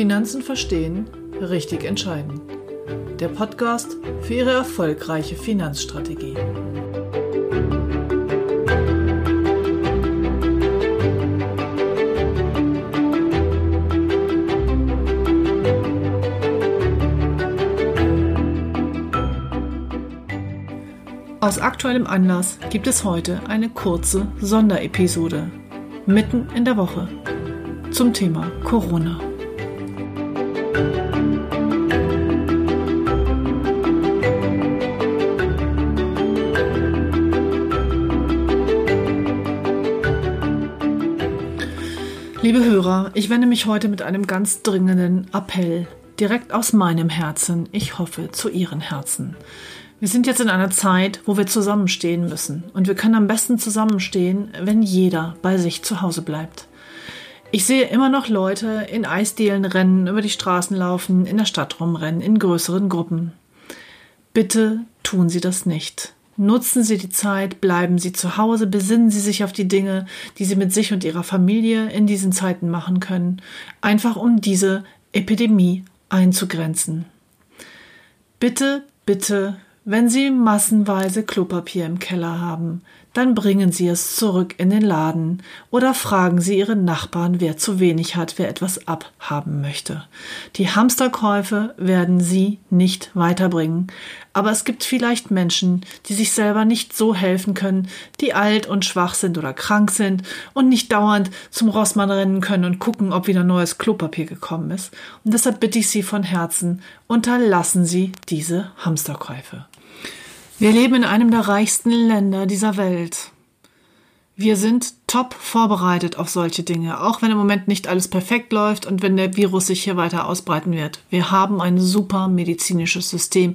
Finanzen verstehen, richtig entscheiden. Der Podcast für Ihre erfolgreiche Finanzstrategie. Aus aktuellem Anlass gibt es heute eine kurze Sonderepisode mitten in der Woche zum Thema Corona. Liebe Hörer, ich wende mich heute mit einem ganz dringenden Appell direkt aus meinem Herzen, ich hoffe zu Ihren Herzen. Wir sind jetzt in einer Zeit, wo wir zusammenstehen müssen. Und wir können am besten zusammenstehen, wenn jeder bei sich zu Hause bleibt. Ich sehe immer noch Leute in Eisdielen rennen, über die Straßen laufen, in der Stadt rumrennen, in größeren Gruppen. Bitte tun Sie das nicht. Nutzen Sie die Zeit, bleiben Sie zu Hause, besinnen Sie sich auf die Dinge, die Sie mit sich und Ihrer Familie in diesen Zeiten machen können, einfach um diese Epidemie einzugrenzen. Bitte, bitte, wenn Sie massenweise Klopapier im Keller haben, dann bringen Sie es zurück in den Laden oder fragen Sie Ihren Nachbarn, wer zu wenig hat, wer etwas abhaben möchte. Die Hamsterkäufe werden Sie nicht weiterbringen, aber es gibt vielleicht Menschen, die sich selber nicht so helfen können, die alt und schwach sind oder krank sind und nicht dauernd zum Rossmann rennen können und gucken, ob wieder neues Klopapier gekommen ist. Und deshalb bitte ich Sie von Herzen, unterlassen Sie diese Hamsterkäufe. Wir leben in einem der reichsten Länder dieser Welt. Wir sind top vorbereitet auf solche Dinge, auch wenn im Moment nicht alles perfekt läuft und wenn der Virus sich hier weiter ausbreiten wird. Wir haben ein super medizinisches System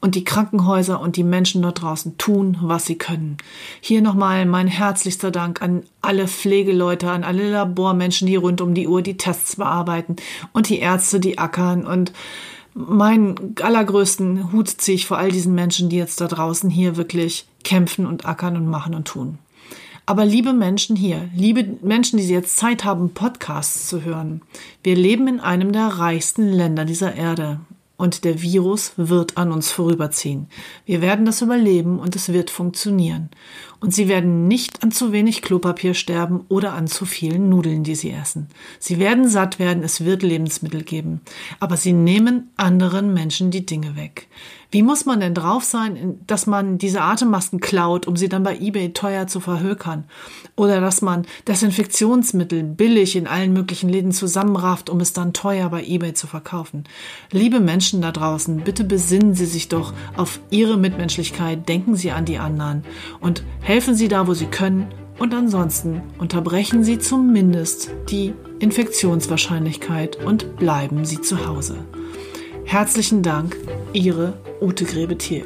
und die Krankenhäuser und die Menschen dort draußen tun, was sie können. Hier nochmal mein herzlichster Dank an alle Pflegeleute, an alle Labormenschen, die rund um die Uhr die Tests bearbeiten und die Ärzte, die ackern und meinen allergrößten Hut ziehe ich vor all diesen Menschen, die jetzt da draußen hier wirklich kämpfen und ackern und machen und tun. Aber liebe Menschen hier, liebe Menschen, die jetzt Zeit haben, Podcasts zu hören, wir leben in einem der reichsten Länder dieser Erde und der Virus wird an uns vorüberziehen. Wir werden das überleben und es wird funktionieren. Und sie werden nicht an zu wenig Klopapier sterben oder an zu vielen Nudeln, die sie essen. Sie werden satt werden, es wird Lebensmittel geben. Aber sie nehmen anderen Menschen die Dinge weg. Wie muss man denn drauf sein, dass man diese Atemmasken klaut, um sie dann bei eBay teuer zu verhökern? Oder dass man Desinfektionsmittel billig in allen möglichen Läden zusammenrafft, um es dann teuer bei eBay zu verkaufen? Liebe Menschen da draußen, bitte besinnen Sie sich doch auf Ihre Mitmenschlichkeit, denken Sie an die anderen und helfen Sie da, wo Sie können und ansonsten unterbrechen Sie zumindest die Infektionswahrscheinlichkeit und bleiben Sie zu Hause. Herzlichen Dank, Ihre Ute Gräbe-Thiel.